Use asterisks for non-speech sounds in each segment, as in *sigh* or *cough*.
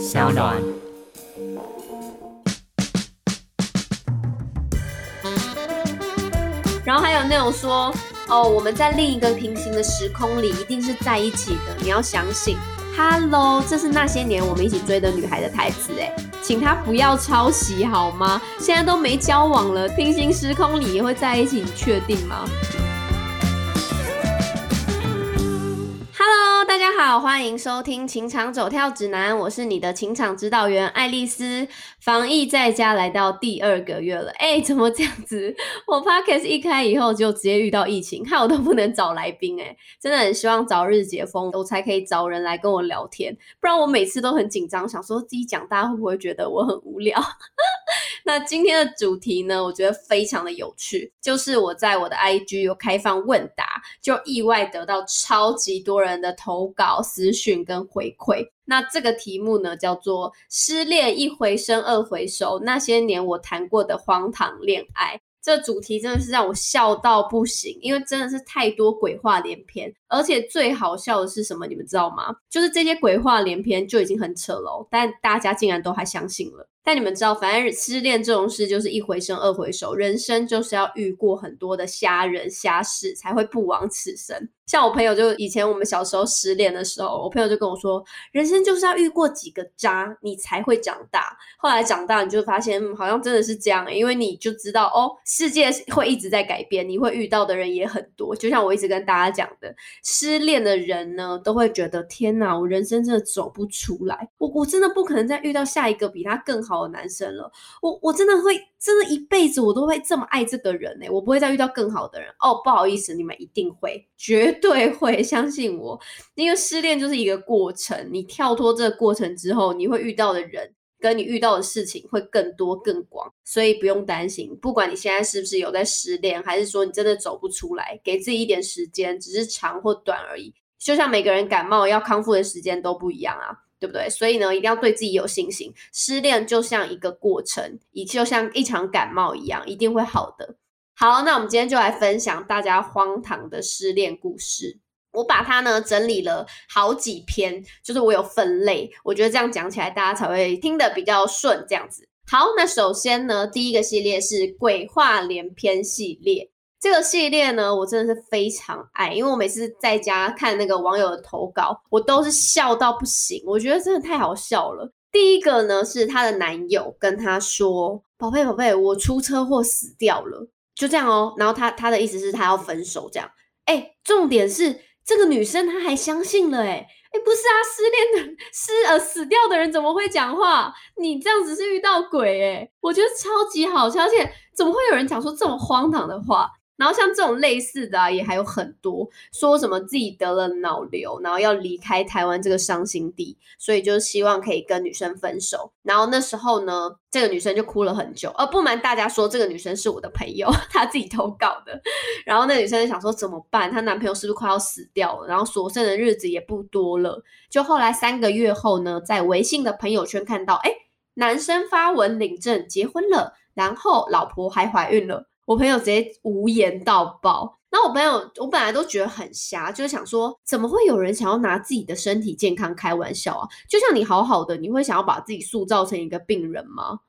小暖。然后还有那种说，哦，我们在另一个平行的时空里一定是在一起的，你要相信。Hello，这是那些年我们一起追的女孩的台词，哎，请她不要抄袭好吗？现在都没交往了，平行时空里也会在一起，你确定吗？好，欢迎收听《情场走跳指南》，我是你的情场指导员爱丽丝。防疫在家来到第二个月了，哎，怎么这样子？我 podcast 一开以后就直接遇到疫情，害我都不能找来宾，哎，真的很希望早日解封，我才可以找人来跟我聊天，不然我每次都很紧张，想说自己讲，大家会不会觉得我很无聊？那今天的主题呢，我觉得非常的有趣，就是我在我的 IG 有开放问答，就意外得到超级多人的投稿、私讯跟回馈。那这个题目呢，叫做“失恋一回生二回熟”，那些年我谈过的荒唐恋爱。这主题真的是让我笑到不行，因为真的是太多鬼话连篇，而且最好笑的是什么？你们知道吗？就是这些鬼话连篇就已经很扯了，但大家竟然都还相信了。但你们知道，反正失恋这种事就是一回生二回熟，人生就是要遇过很多的瞎人瞎事，才会不枉此生。像我朋友，就以前我们小时候失恋的时候，我朋友就跟我说，人生就是要遇过几个渣，你才会长大。后来长大，你就发现，好像真的是这样，因为你就知道，哦，世界会一直在改变，你会遇到的人也很多。就像我一直跟大家讲的，失恋的人呢，都会觉得，天哪，我人生真的走不出来，我我真的不可能再遇到下一个比他更好的男生了。我我真的会，真的一辈子我都会这么爱这个人呢，我不会再遇到更好的人。哦，不好意思，你们一定会，绝。对，会相信我，因为失恋就是一个过程。你跳脱这个过程之后，你会遇到的人跟你遇到的事情会更多更广，所以不用担心。不管你现在是不是有在失恋，还是说你真的走不出来，给自己一点时间，只是长或短而已。就像每个人感冒要康复的时间都不一样啊，对不对？所以呢，一定要对自己有信心。失恋就像一个过程，也就像一场感冒一样，一定会好的。好，那我们今天就来分享大家荒唐的失恋故事。我把它呢整理了好几篇，就是我有分类，我觉得这样讲起来大家才会听得比较顺。这样子，好，那首先呢，第一个系列是鬼话连篇系列。这个系列呢，我真的是非常爱，因为我每次在家看那个网友的投稿，我都是笑到不行，我觉得真的太好笑了。第一个呢是她的男友跟她说：“宝贝，宝贝，我出车祸死掉了。”就这样哦，然后他他的意思是他要分手，这样。哎，重点是这个女生她还相信了，哎哎，不是啊，失恋的失呃死掉的人怎么会讲话？你这样子是遇到鬼哎，我觉得超级好笑，而且怎么会有人讲出这么荒唐的话？然后像这种类似的，也还有很多，说什么自己得了脑瘤，然后要离开台湾这个伤心地，所以就希望可以跟女生分手。然后那时候呢，这个女生就哭了很久。而不瞒大家说，这个女生是我的朋友，*laughs* 她自己投稿的。然后那女生就想说怎么办？她男朋友是不是快要死掉了？然后所剩的日子也不多了。就后来三个月后呢，在微信的朋友圈看到，哎，男生发文领证结婚了，然后老婆还怀孕了。我朋友直接无言到爆，那我朋友我本来都觉得很瞎，就是想说怎么会有人想要拿自己的身体健康开玩笑啊？就像你好好的，你会想要把自己塑造成一个病人吗？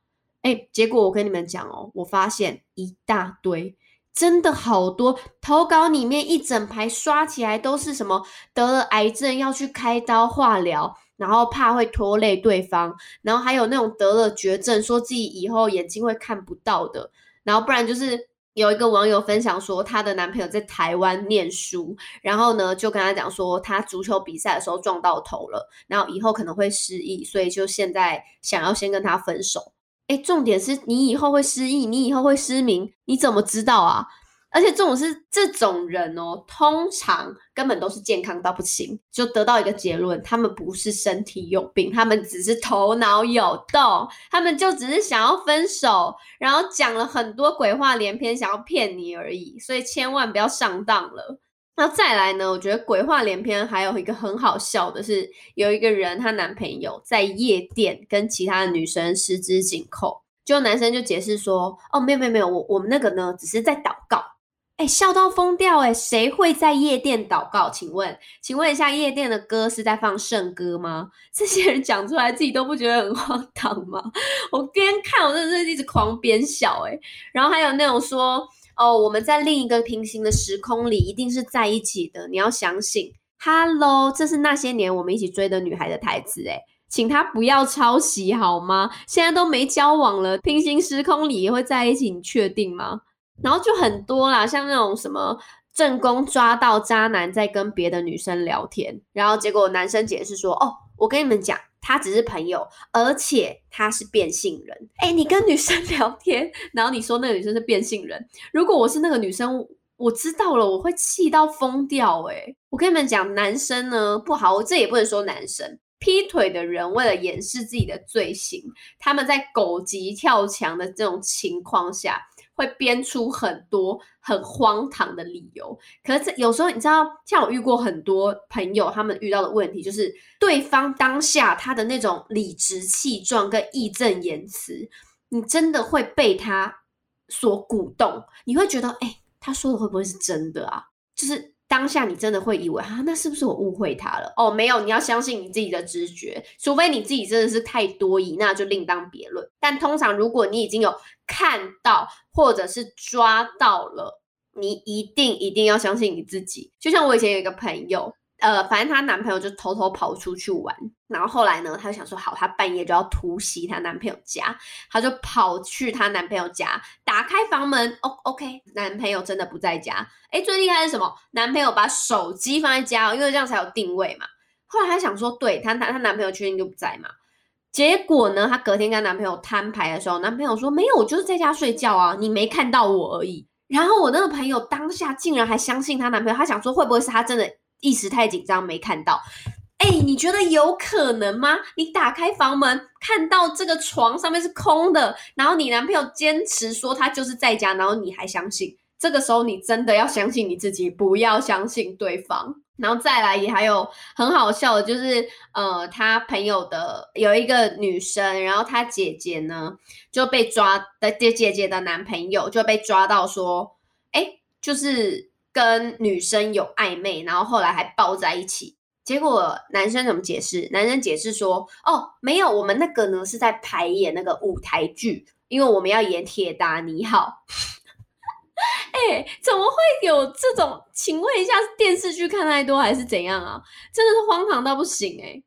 哎，结果我跟你们讲哦，我发现一大堆，真的好多投稿里面一整排刷起来都是什么得了癌症要去开刀化疗，然后怕会拖累对方，然后还有那种得了绝症，说自己以后眼睛会看不到的，然后不然就是。有一个网友分享说，她的男朋友在台湾念书，然后呢就跟他讲说，他足球比赛的时候撞到头了，然后以后可能会失忆，所以就现在想要先跟他分手。哎，重点是你以后会失忆，你以后会失明，你怎么知道啊？而且这种是这种人哦，通常根本都是健康到不行，就得到一个结论：他们不是身体有病，他们只是头脑有洞，他们就只是想要分手，然后讲了很多鬼话连篇，想要骗你而已。所以千万不要上当了。那再来呢？我觉得鬼话连篇还有一个很好笑的是，有一个人她男朋友在夜店跟其他的女生十指紧扣，就男生就解释说：“哦，没有没有没有，我我们那个呢，只是在祷告。”哎，笑到疯掉！哎，谁会在夜店祷告？请问，请问一下，夜店的歌是在放圣歌吗？这些人讲出来，自己都不觉得很荒唐吗？我边看，我真的是一直狂边笑。哎，然后还有那种说，哦，我们在另一个平行的时空里，一定是在一起的。你要相信。Hello，这是那些年我们一起追的女孩的台词。哎，请她不要抄袭好吗？现在都没交往了，平行时空里也会在一起，你确定吗？然后就很多啦，像那种什么正宫抓到渣男在跟别的女生聊天，然后结果男生解释说：“哦，我跟你们讲，他只是朋友，而且他是变性人。”哎，你跟女生聊天，然后你说那个女生是变性人，如果我是那个女生，我知道了，我会气到疯掉。哎，我跟你们讲，男生呢不好，这也不能说男生劈腿的人为了掩饰自己的罪行，他们在狗急跳墙的这种情况下。会编出很多很荒唐的理由，可是有时候你知道，像我遇过很多朋友，他们遇到的问题就是对方当下他的那种理直气壮跟义正言辞，你真的会被他所鼓动，你会觉得，哎，他说的会不会是真的啊？就是。当下你真的会以为啊，那是不是我误会他了？哦，没有，你要相信你自己的直觉，除非你自己真的是太多疑，那就另当别论。但通常如果你已经有看到或者是抓到了，你一定一定要相信你自己。就像我以前有一个朋友。呃，反正她男朋友就偷偷跑出去玩，然后后来呢，她就想说，好，她半夜就要突袭她男朋友家，她就跑去她男朋友家，打开房门，O OK，男朋友真的不在家。哎，最厉害是什么？男朋友把手机放在家，因为这样才有定位嘛。后来她想说，对她，她她男朋友确定就不在嘛。结果呢，她隔天跟男朋友摊牌的时候，男朋友说，没有，我就是在家睡觉啊，你没看到我而已。然后我那个朋友当下竟然还相信她男朋友，她想说，会不会是她真的？一时太紧张没看到，你觉得有可能吗？你打开房门看到这个床上面是空的，然后你男朋友坚持说他就是在家，然后你还相信，这个时候你真的要相信你自己，不要相信对方。然后再来也还有很好笑的，就是呃，他朋友的有一个女生，然后他姐姐呢就被抓的姐姐姐的男朋友就被抓到说，哎，就是。跟女生有暧昧，然后后来还抱在一起，结果男生怎么解释？男生解释说：“哦，没有，我们那个呢是在排演那个舞台剧，因为我们要演《铁达尼号》。*laughs* ”哎，怎么会有这种？请问一下，电视剧看太多还是怎样啊？真的是荒唐到不行哎！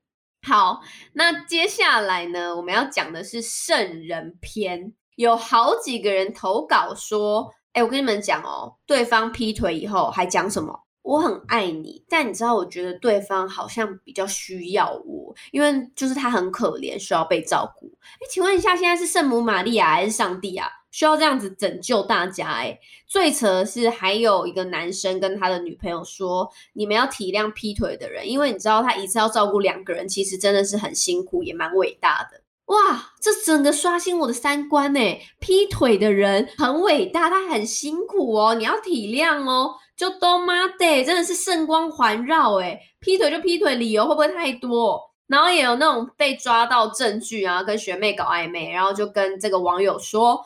好，那接下来呢，我们要讲的是圣人篇，有好几个人投稿说。哎，我跟你们讲哦，对方劈腿以后还讲什么？我很爱你，但你知道，我觉得对方好像比较需要我，因为就是他很可怜，需要被照顾。哎，请问一下，现在是圣母玛利亚还是上帝啊？需要这样子拯救大家？哎，最扯的是还有一个男生跟他的女朋友说：“你们要体谅劈腿的人，因为你知道他一次要照顾两个人，其实真的是很辛苦，也蛮伟大的。”哇，这整个刷新我的三观呢！劈腿的人很伟大，他很辛苦哦，你要体谅哦。就都妈的，真的是圣光环绕哎！劈腿就劈腿，理由会不会太多？然后也有那种被抓到证据啊，跟学妹搞暧昧，然后就跟这个网友说：“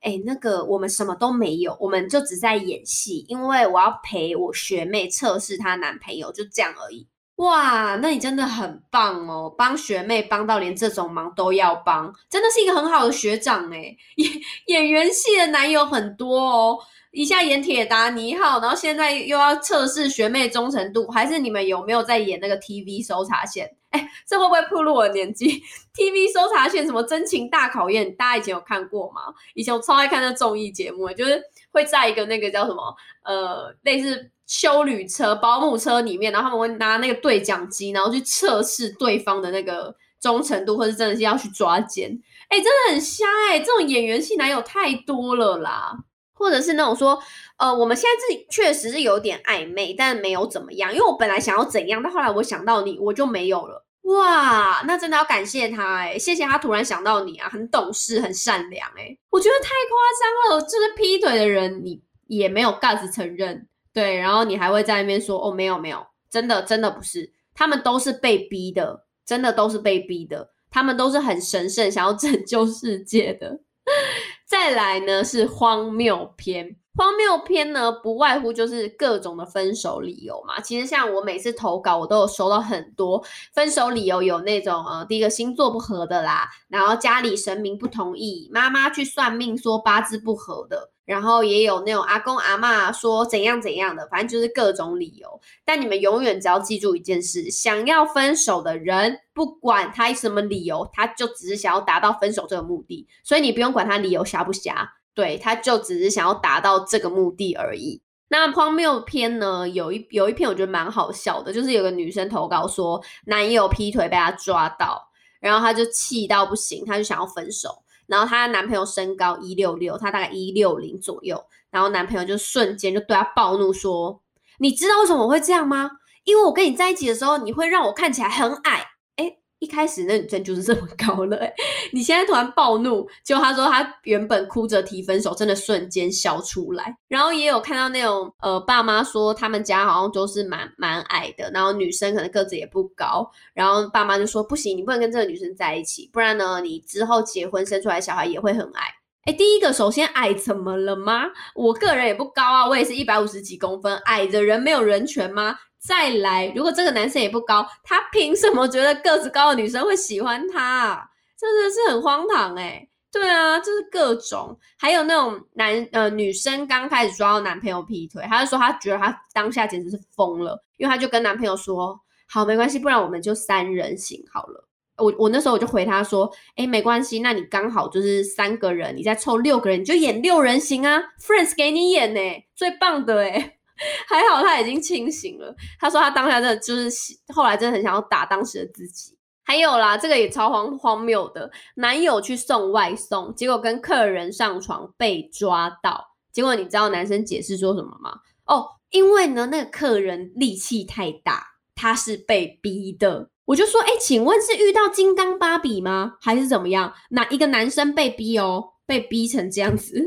哎，那个我们什么都没有，我们就只在演戏，因为我要陪我学妹测试她男朋友，就这样而已。”哇，那你真的很棒哦，帮学妹帮到连这种忙都要帮，真的是一个很好的学长哎。演演员系的男友很多哦，一下演铁达尼号，然后现在又要测试学妹忠诚度，还是你们有没有在演那个 TV 搜查线？*laughs* 哎，这会不会暴露我的年纪？*laughs* TV 搜查线什么真情大考验，大家以前有看过吗？以前我超爱看那综艺节目，就是会在一个那个叫什么呃类似。修旅车、保姆车里面，然后他们会拿那个对讲机，然后去测试对方的那个忠诚度，或者真的是要去抓奸。哎，真的很瞎哎！这种演员戏男友太多了啦，或者是那种说，呃，我们现在自己确实是有点暧昧，但没有怎么样，因为我本来想要怎样，但后来我想到你，我就没有了。哇，那真的要感谢他哎，谢谢他突然想到你啊，很懂事，很善良哎，我觉得太夸张了，就是劈腿的人，你也没有 guts 承认。对，然后你还会在那边说哦，没有没有，真的真的不是，他们都是被逼的，真的都是被逼的，他们都是很神圣，想要拯救世界的。再来呢是荒谬篇，荒谬篇呢，不外乎就是各种的分手理由嘛。其实像我每次投稿，我都有收到很多分手理由，有那种呃，第一个星座不合的啦，然后家里神明不同意，妈妈去算命说八字不合的，然后也有那种阿公阿妈说怎样怎样的，反正就是各种理由。但你们永远只要记住一件事：想要分手的人，不管他什么理由，他就只是想要达到分手这个目的，所以你不用管他理由瞎不瞎。对，他就只是想要达到这个目的而已。那荒谬篇呢？有一有一篇我觉得蛮好笑的，就是有个女生投稿说男友劈腿被她抓到，然后她就气到不行，她就想要分手。然后她男朋友身高一六六，她大概一六零左右，然后男朋友就瞬间就对她暴怒说：“你知道为什么我会这样吗？因为我跟你在一起的时候，你会让我看起来很矮。”一开始那女生就是这么 *laughs* 高了，你现在突然暴怒，就他说他原本哭着提分手，真的瞬间笑出来。然后也有看到那种呃爸妈说他们家好像都是蛮蛮矮的，然后女生可能个子也不高，然后爸妈就说不行，你不能跟这个女生在一起，不然呢你之后结婚生出来小孩也会很矮。哎，第一个首先矮怎么了吗？我个人也不高啊，我也是一百五十几公分，矮的人没有人权吗？再来，如果这个男生也不高，他凭什么觉得个子高的女生会喜欢他？真的是很荒唐哎！对啊，就是各种，还有那种男呃女生刚开始抓到男朋友劈腿，他就说他觉得他当下简直是疯了，因为他就跟男朋友说：“好，没关系，不然我们就三人行好了。”我我那时候我就回他说：“哎，没关系，那你刚好就是三个人，你再凑六个人，你就演六人行啊，Friends 给你演呢，最棒的哎。” *laughs* 还好他已经清醒了。他说他当下真的就是后来真的很想要打当时的自己。还有啦，这个也超荒荒谬的，男友去送外送，结果跟客人上床被抓到。结果你知道男生解释说什么吗？哦，因为呢那个客人力气太大，他是被逼的。我就说，哎，请问是遇到金刚芭比吗？还是怎么样？哪一个男生被逼哦？被逼成这样子，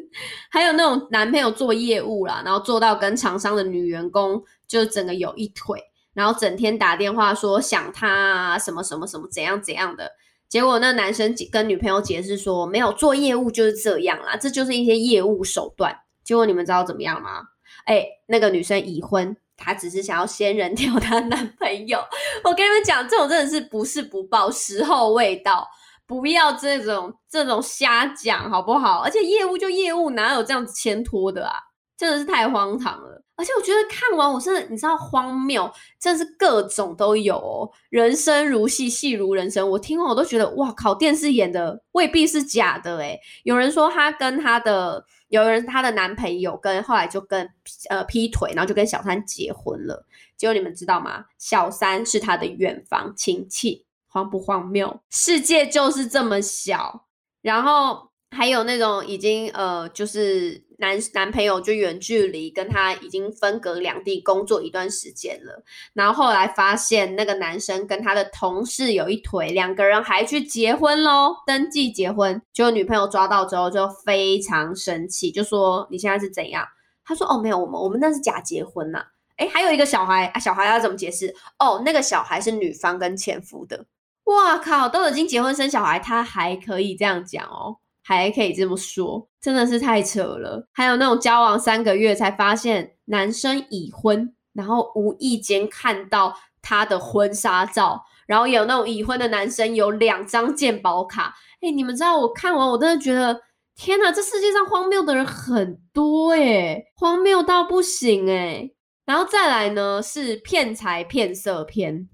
还有那种男朋友做业务啦，然后做到跟厂商的女员工就整个有一腿，然后整天打电话说想他啊，什么什么什么怎样怎样的，结果那男生跟女朋友解释说没有做业务就是这样啦，这就是一些业务手段。结果你们知道怎么样吗？哎，那个女生已婚，她只是想要先人掉她男朋友。*laughs* 我跟你们讲，这种真的是不是不报，时候未到。不要这种这种瞎讲好不好？而且业务就业务，哪有这样子牵拖的啊？真的是太荒唐了。而且我觉得看完我真的，你知道荒谬，真的是各种都有哦。人生如戏，戏如人生。我听完我都觉得，哇靠，电视演的未必是假的诶有人说她跟她的，有人她的男朋友跟后来就跟呃劈腿，然后就跟小三结婚了。结果你们知道吗？小三是她的远房亲戚。荒不荒谬？世界就是这么小。然后还有那种已经呃，就是男男朋友就远距离跟他已经分隔两地工作一段时间了。然后后来发现那个男生跟他的同事有一腿，两个人还去结婚喽，登记结婚。结果女朋友抓到之后就非常生气，就说你现在是怎样？他说哦没有，我们我们那是假结婚呐。哎，还有一个小孩啊，小孩要怎么解释？哦，那个小孩是女方跟前夫的。哇靠！都已经结婚生小孩，他还可以这样讲哦，还可以这么说，真的是太扯了。还有那种交往三个月才发现男生已婚，然后无意间看到他的婚纱照，然后有那种已婚的男生有两张健保卡。哎，你们知道我看完我真的觉得，天哪，这世界上荒谬的人很多哎，荒谬到不行哎。然后再来呢，是骗财骗色骗。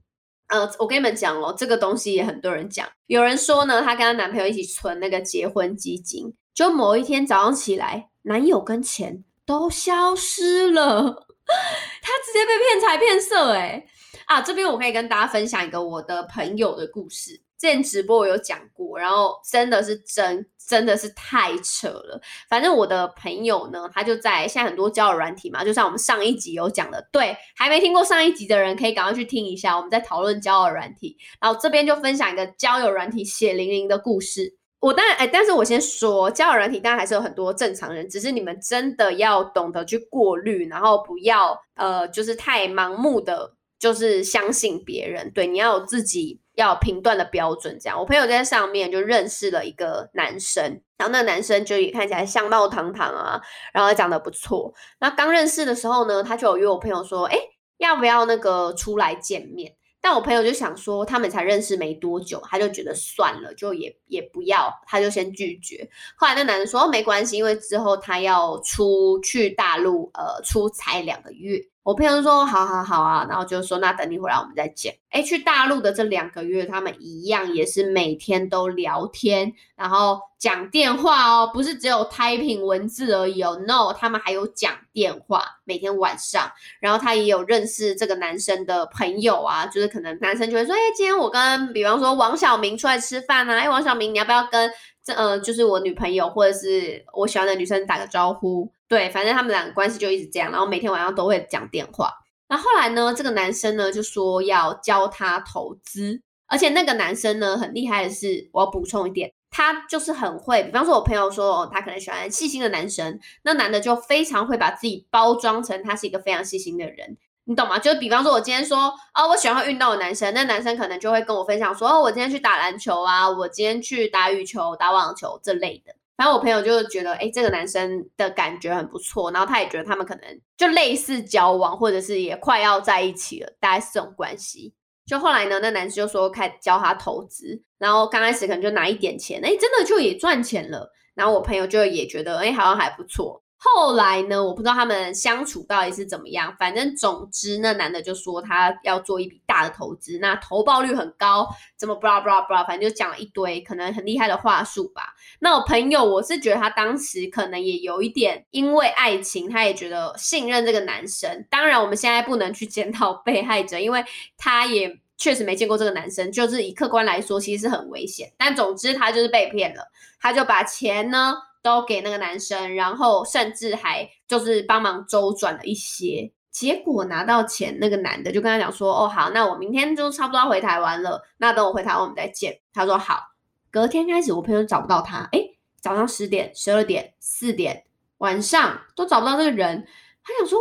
呃，我跟你们讲哦，这个东西也很多人讲。有人说呢，她跟她男朋友一起存那个结婚基金，就某一天早上起来，男友跟钱都消失了，*laughs* 她直接被骗财骗色哎！啊，这边我可以跟大家分享一个我的朋友的故事。之前直播我有讲过，然后真的是真真的是太扯了。反正我的朋友呢，他就在现在很多交友软体嘛，就像我们上一集有讲的，对，还没听过上一集的人可以赶快去听一下，我们在讨论交友软体。然后这边就分享一个交友软体血淋淋的故事。我当然哎，但是我先说，交友软体当然还是有很多正常人，只是你们真的要懂得去过滤，然后不要呃，就是太盲目的。就是相信别人，对，你要有自己要评断的标准。这样，我朋友在上面就认识了一个男生，然后那个男生就也看起来相貌堂堂啊，然后长得不错。那刚认识的时候呢，他就有约我朋友说，哎，要不要那个出来见面？但我朋友就想说，他们才认识没多久，他就觉得算了，就也也不要，他就先拒绝。后来那男的说没关系，因为之后他要出去大陆，呃，出差两个月。我朋友说好好好啊，然后就说那等你回来我们再见。哎，去大陆的这两个月，他们一样也是每天都聊天，然后讲电话哦，不是只有 typing 文字而已哦，no，他们还有讲电话，每天晚上。然后他也有认识这个男生的朋友啊，就是可能男生就会说，哎，今天我跟比方说王小明出来吃饭啊，哎，王小明你要不要跟这呃，就是我女朋友或者是我喜欢的女生打个招呼？对，反正他们两个关系就一直这样，然后每天晚上都会讲电话。那后来呢，这个男生呢就说要教他投资，而且那个男生呢很厉害的是，我要补充一点，他就是很会。比方说，我朋友说哦他可能喜欢细心的男生，那男的就非常会把自己包装成他是一个非常细心的人，你懂吗？就比方说，我今天说哦，我喜欢运动的男生，那男生可能就会跟我分享说，哦，我今天去打篮球啊，我今天去打羽球、打网球这类的。反正我朋友就觉得，哎，这个男生的感觉很不错，然后他也觉得他们可能就类似交往，或者是也快要在一起了，大概是这种关系。就后来呢，那男生就说开教他投资，然后刚开始可能就拿一点钱，哎，真的就也赚钱了。然后我朋友就也觉得，哎，好像还不错。后来呢，我不知道他们相处到底是怎么样。反正总之，那男的就说他要做一笔大的投资，那投报率很高，怎么 blah blah blah，反正就讲了一堆可能很厉害的话术吧。那我朋友，我是觉得他当时可能也有一点因为爱情，他也觉得信任这个男生。当然，我们现在不能去检讨被害者，因为他也确实没见过这个男生，就是以客观来说，其实是很危险。但总之，他就是被骗了，他就把钱呢。都给那个男生，然后甚至还就是帮忙周转了一些，结果拿到钱，那个男的就跟他讲说：“哦，好，那我明天就差不多要回台湾了，那等我回台湾我们再见。”他说：“好。”隔天开始，我朋友找不到他，哎，早上十点、十二点、四点，晚上都找不到这个人。他想说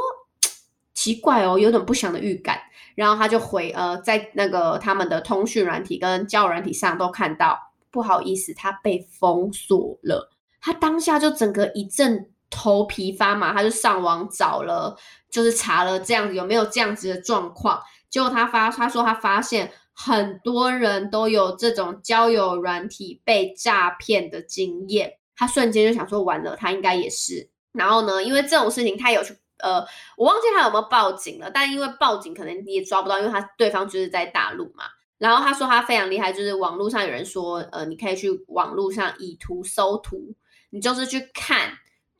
奇怪哦，有点不祥的预感，然后他就回呃，在那个他们的通讯软体跟交友软体上都看到，不好意思，他被封锁了。他当下就整个一阵头皮发麻，他就上网找了，就是查了这样子有没有这样子的状况。结果他发他说他发现很多人都有这种交友软体被诈骗的经验，他瞬间就想说完了，他应该也是。然后呢，因为这种事情他有去呃，我忘记他有没有报警了，但因为报警可能你也抓不到，因为他对方就是在大陆嘛。然后他说他非常厉害，就是网络上有人说，呃，你可以去网络上以图搜图。你就是去看，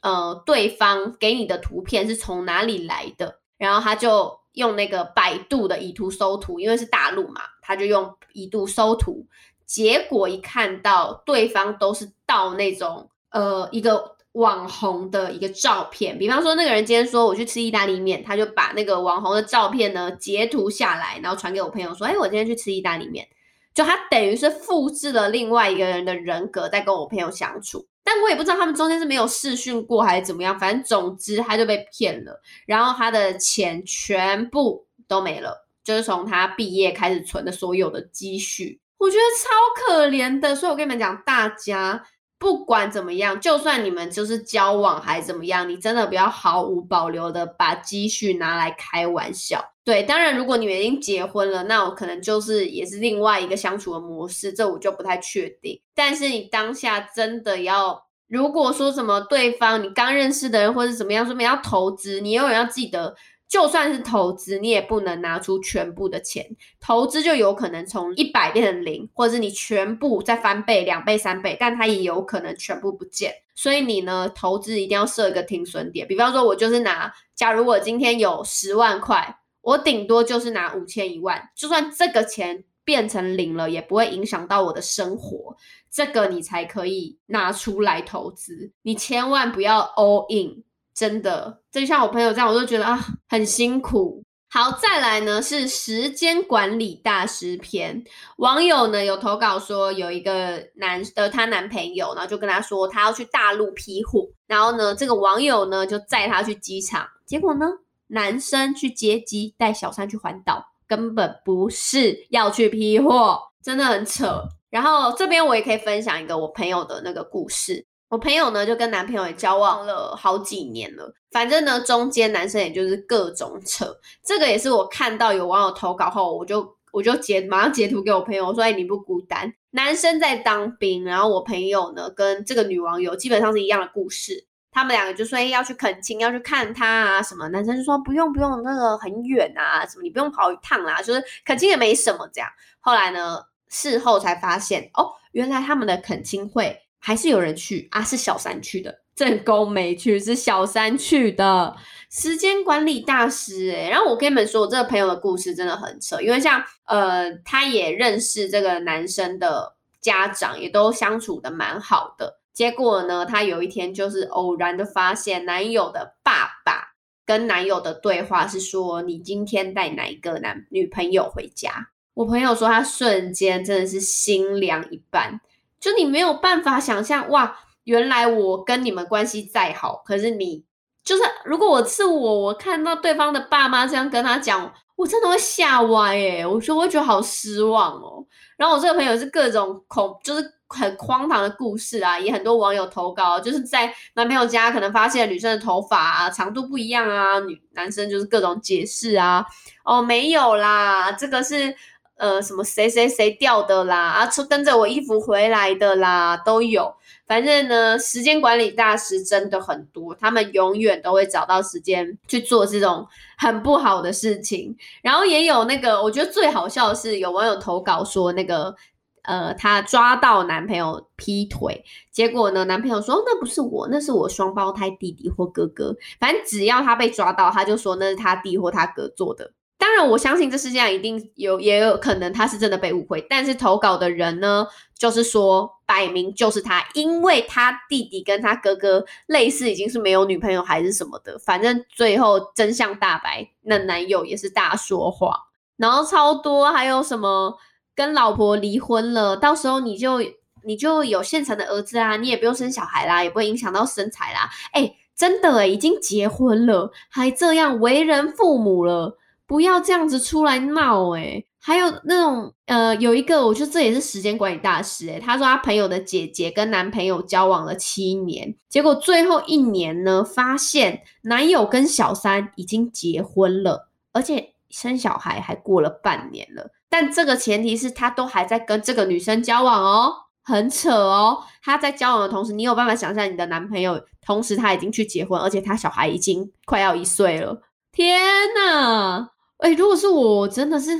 呃，对方给你的图片是从哪里来的，然后他就用那个百度的以图搜图，因为是大陆嘛，他就用以图搜图，结果一看到对方都是盗那种，呃，一个网红的一个照片，比方说那个人今天说我去吃意大利面，他就把那个网红的照片呢截图下来，然后传给我朋友说，哎，我今天去吃意大利面，就他等于是复制了另外一个人的人格在跟我朋友相处。但我也不知道他们中间是没有试训过还是怎么样，反正总之他就被骗了，然后他的钱全部都没了，就是从他毕业开始存的所有的积蓄，我觉得超可怜的。所以我跟你们讲，大家不管怎么样，就算你们就是交往还怎么样，你真的不要毫无保留的把积蓄拿来开玩笑。对，当然如果你们已经结婚了，那我可能就是也是另外一个相处的模式，这我就不太确定。但是你当下真的要，如果说什么对方你刚认识的人或者怎么样，说明要投资，你永远要记得，就算是投资，你也不能拿出全部的钱。投资就有可能从一百变成零，或者是你全部再翻倍、两倍、三倍，但它也有可能全部不见。所以你呢，投资一定要设一个停损点。比方说，我就是拿，假如我今天有十万块，我顶多就是拿五千一万，就算这个钱。变成零了，也不会影响到我的生活，这个你才可以拿出来投资。你千万不要 all in，真的。就像我朋友这样，我都觉得啊，很辛苦。好，再来呢是时间管理大师篇。网友呢有投稿说，有一个男的她男朋友，然后就跟他说他要去大陆批货，然后呢这个网友呢就载他去机场，结果呢男生去接机，带小三去环岛。根本不是要去批货，真的很扯。然后这边我也可以分享一个我朋友的那个故事。我朋友呢就跟男朋友也交往了好几年了，反正呢中间男生也就是各种扯。这个也是我看到有网友投稿后，我就我就截马上截图给我朋友说：“哎，你不孤单。”男生在当兵，然后我朋友呢跟这个女网友基本上是一样的故事。他们两个就说：“哎，要去恳亲，要去看他啊什么。”男生就说：“不用不用，那个很远啊，什么你不用跑一趟啦，就是恳亲也没什么这样。”后来呢，事后才发现哦，原来他们的恳亲会还是有人去啊，是小三去的，正宫没去，是小三去的时间管理大师哎。然后我跟你们说，我这个朋友的故事真的很扯，因为像呃，他也认识这个男生的家长，也都相处的蛮好的。结果呢，她有一天就是偶然的发现，男友的爸爸跟男友的对话是说：“你今天带哪一个男女朋友回家？”我朋友说，他瞬间真的是心凉一半，就你没有办法想象，哇，原来我跟你们关系再好，可是你就是如果我是我，我看到对方的爸妈这样跟他讲，我真的会吓歪耶！我说我会觉得好失望哦。然后我这个朋友是各种恐，就是。很荒唐的故事啊，也很多网友投稿，就是在男朋友家可能发现女生的头发啊长度不一样啊，女男生就是各种解释啊，哦没有啦，这个是呃什么谁谁谁掉的啦，啊跟着我衣服回来的啦，都有。反正呢，时间管理大师真的很多，他们永远都会找到时间去做这种很不好的事情。然后也有那个，我觉得最好笑的是，有网友投稿说那个。呃，她抓到男朋友劈腿，结果呢，男朋友说那不是我，那是我双胞胎弟弟或哥哥。反正只要他被抓到，他就说那是他弟或他哥做的。当然，我相信这世界上一定有，也有可能他是真的被误会。但是投稿的人呢，就是说摆明就是他，因为他弟弟跟他哥哥类似，已经是没有女朋友还是什么的。反正最后真相大白，那男友也是大说谎，然后超多，还有什么？跟老婆离婚了，到时候你就你就有现成的儿子啊，你也不用生小孩啦，也不会影响到身材啦。哎，真的，已经结婚了，还这样为人父母了，不要这样子出来闹哎。还有那种呃，有一个，我觉得这也是时间管理大师哎，他说他朋友的姐姐跟男朋友交往了七年，结果最后一年呢，发现男友跟小三已经结婚了，而且生小孩还过了半年了。但这个前提是他都还在跟这个女生交往哦，很扯哦。他在交往的同时，你有办法想象你的男朋友同时他已经去结婚，而且他小孩已经快要一岁了。天呐！哎，如果是我，真的是，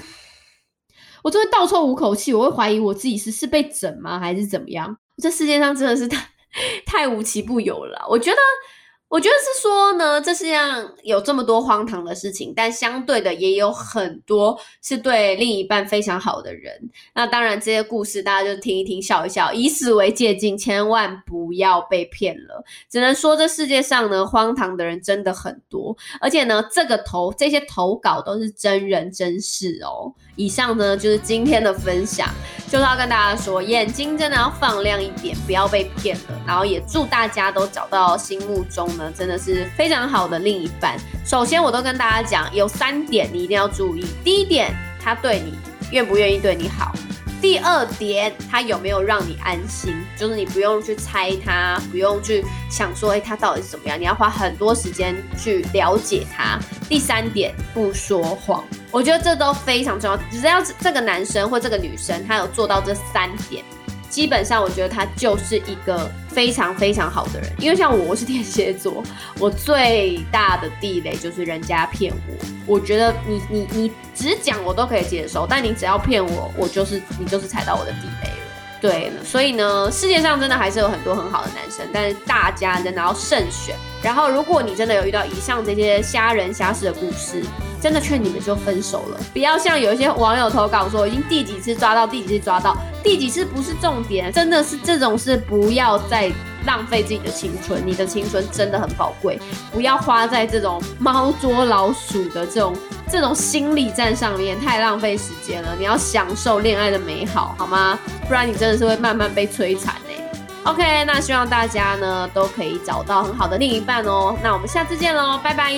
我就会倒抽五口气，我会怀疑我自己是是被整吗，还是怎么样？这世界上真的是太 *laughs* 太无奇不有了。我觉得。我觉得是说呢，这世界上有这么多荒唐的事情，但相对的也有很多是对另一半非常好的人。那当然，这些故事大家就听一听，笑一笑，以此为借鉴，千万不要被骗了。只能说这世界上呢，荒唐的人真的很多，而且呢，这个投这些投稿都是真人真事哦。以上呢就是今天的分享，就是要跟大家说，眼睛真的要放亮一点，不要被骗了。然后也祝大家都找到心目中。真的是非常好的另一半。首先，我都跟大家讲，有三点你一定要注意。第一点，他对你愿不愿意对你好；第二点，他有没有让你安心，就是你不用去猜他，不用去想说，哎，他到底是怎么样？你要花很多时间去了解他。第三点，不说谎。我觉得这都非常重要。只要这个男生或这个女生，他有做到这三点。基本上，我觉得他就是一个非常非常好的人，因为像我，我是天蝎座，我最大的地雷就是人家骗我。我觉得你你你只讲我都可以接受，但你只要骗我，我就是你就是踩到我的地雷了。对，所以呢，世界上真的还是有很多很好的男生，但是大家真的要慎选。然后，如果你真的有遇到以上这些虾人虾事的故事，真的劝你们就分手了，不要像有一些网友投稿说已经第几次抓到，第几次抓到，第几次不是重点，真的是这种事不要再浪费自己的青春，你的青春真的很宝贵，不要花在这种猫捉老鼠的这种这种心理战上面，太浪费时间了。你要享受恋爱的美好，好吗？不然你真的是会慢慢被摧残哎。OK，那希望大家呢都可以找到很好的另一半哦。那我们下次见喽，拜拜。